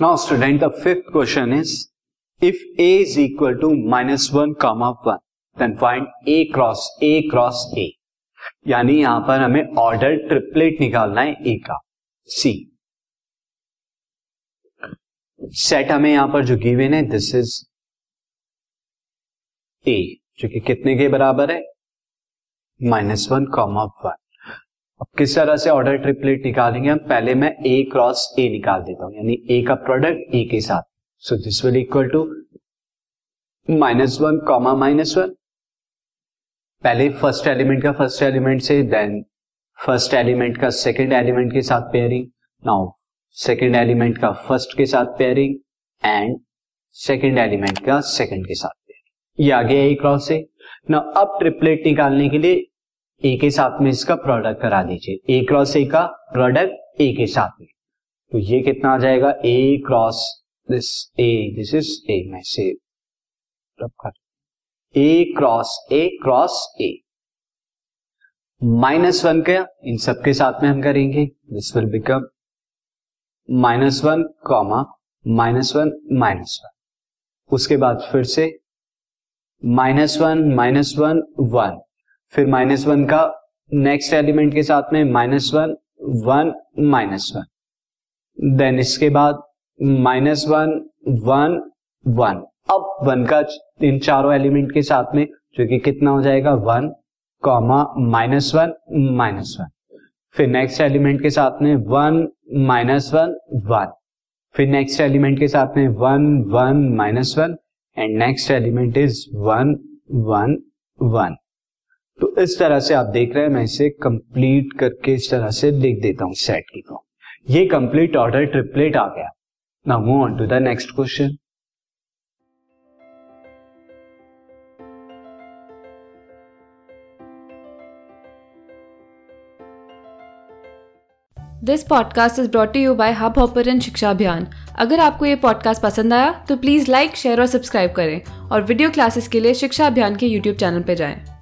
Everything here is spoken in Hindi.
Now student the fifth question is if A is equal to minus one comma of one then find A cross A cross A यानी यहाँ पर हमें ऑर्डर ट्रिपलेट निकालना है ए का. सी सेट हमें यहाँ पर जो गिवेन है दिस इज़ ए जो कि कितने के बराबर है? Minus one comma of one अब किस तरह से ऑर्डर ट्रिपलेट निकालेंगे हम? पहले मैं ए क्रॉस ए निकाल देता हूँ, यानी ए का प्रोडक्ट ए के साथ। So this will equal to minus one comma minus one पहले फ़र्स्ट एलिमेंट का फ़र्स्ट एलिमेंट से देन फ़र्स्ट एलिमेंट का सेकेंड एलिमेंट के साथ पेयरिंग नाउ सेकेंड एलिमेंट का फ़र्स्ट के साथ पेयरिंग एंड सेकेंड एलिमेंट का सेकेंड के साथ पेयरिंग ये आ गया ए क्रॉस ए ना अब ट्रिपलेट निकालने के लिए ए के साथ में इसका प्रोडक्ट करा दीजिए। ए क्रॉस ए का प्रोडक्ट ए के साथ में। तो ये कितना आ जाएगा? A cross this A this is A मैं से A cross A cross A minus one का इन सबके साथ में हम करेंगे। This will become minus one comma minus one minus one उसके बाद फिर से minus one minus one one फिर माइनस वन का नेक्स्ट एलिमेंट के साथ में minus one one minus one then इसके बाद माइनस वन वन वन अब वन का इन चारों एलिमेंट के साथ में, जो कि कितना हो जाएगा? One comma minus one minus one फिर नेक्स्ट एलिमेंट के साथ में वन माइनस वन वन फिर नेक्स्ट एलिमेंट के साथ में one one minus one and next element is one one one तो इस तरह से आप देख रहे हैं, मैं इसे कंप्लीट करके इस तरह से लिख देता हूँ सेट की फॉर्म ये कंप्लीट ऑर्डर ट्रिपलेट आ गया। Now move on to the next question this podcast is brought you by Hub Hopper शिक्षा अभियान अगर आपको ये पॉडकास्ट पसंद आया तो प्लीज़ लाइक शेयर और सब्सक्राइब करें। और वीडियो क्लासेस के लिए शिक्षा अभियान के यूट्यूब चैनल पर जाएँ।